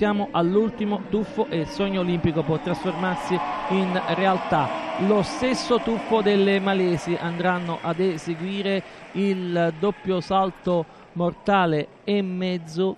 Siamo all'ultimo tuffo e il sogno olimpico può trasformarsi in realtà. Lo stesso tuffo delle malesi andranno ad eseguire il doppio salto mortale e mezzo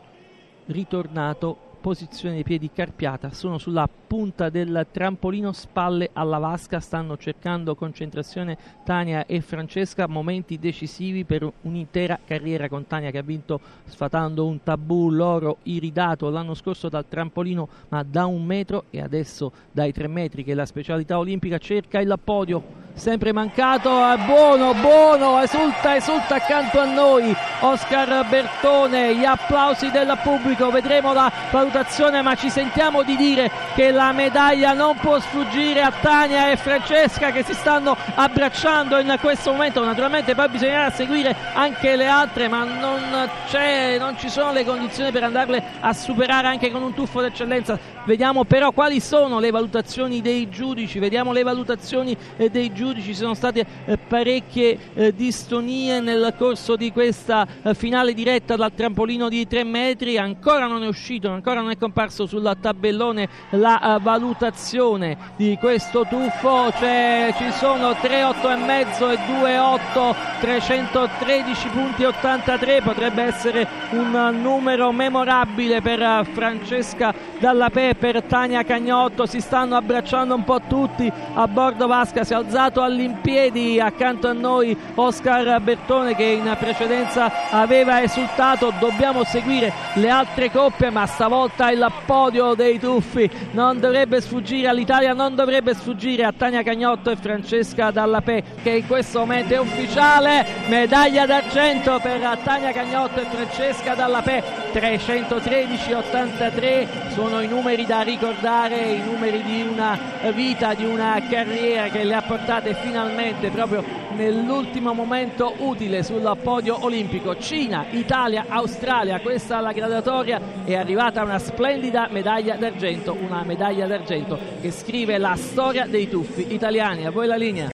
ritornato posizione dei piedi carpiata, sono sulla punta del trampolino, spalle alla vasca, stanno cercando concentrazione Tania e Francesca, momenti decisivi per un'intera carriera con Tania che ha vinto sfatando un tabù. L'oro iridato l'anno scorso dal trampolino ma da un metro e adesso dai tre metri che è la specialità olimpica cerca il podio sempre mancato, è buono, buono, esulta, esulta accanto a noi. Oscar Bertone, gli applausi del pubblico, vedremo la valutazione ma ci sentiamo di dire che la medaglia non può sfuggire a Tania e Francesca che si stanno abbracciando in questo momento, naturalmente poi bisognerà seguire anche le altre ma non, non ci sono le condizioni per andarle a superare anche con un tuffo d'eccellenza, Vediamo però quali sono le valutazioni dei giudici, vediamo le valutazioni eh, dei giudici, ci sono state eh, parecchie eh, distonie nel corso di questa finale diretta dal trampolino di 3 metri, ancora non è uscito, ancora non è comparso sul tabellone la valutazione di questo tuffo, cioè, ci sono 3,8,5 e 2,8, 313 punti 83, potrebbe essere un numero memorabile per Francesca Dalla Pera per Tania Cagnotto, si stanno abbracciando un po' tutti. A bordo Vasca, si è alzato all'impiedi accanto a noi Oscar Bertone che in precedenza aveva esultato, dobbiamo seguire le altre coppe ma stavolta il podio dei tuffi non dovrebbe sfuggire all'Italia, non dovrebbe sfuggire a Tania Cagnotto e Francesca Dallapè che in questo momento è ufficiale, medaglia d'argento per Tania Cagnotto e Francesca Dallapè, 313-83 sono i numeri da ricordare i numeri di una vita di una carriera che le ha portate finalmente proprio nell'ultimo momento utile sul podio olimpico. Cina, Italia, Australia, questa la gradatoria, è arrivata una splendida medaglia d'argento, una medaglia d'argento che scrive la storia dei tuffi italiani. A voi la linea.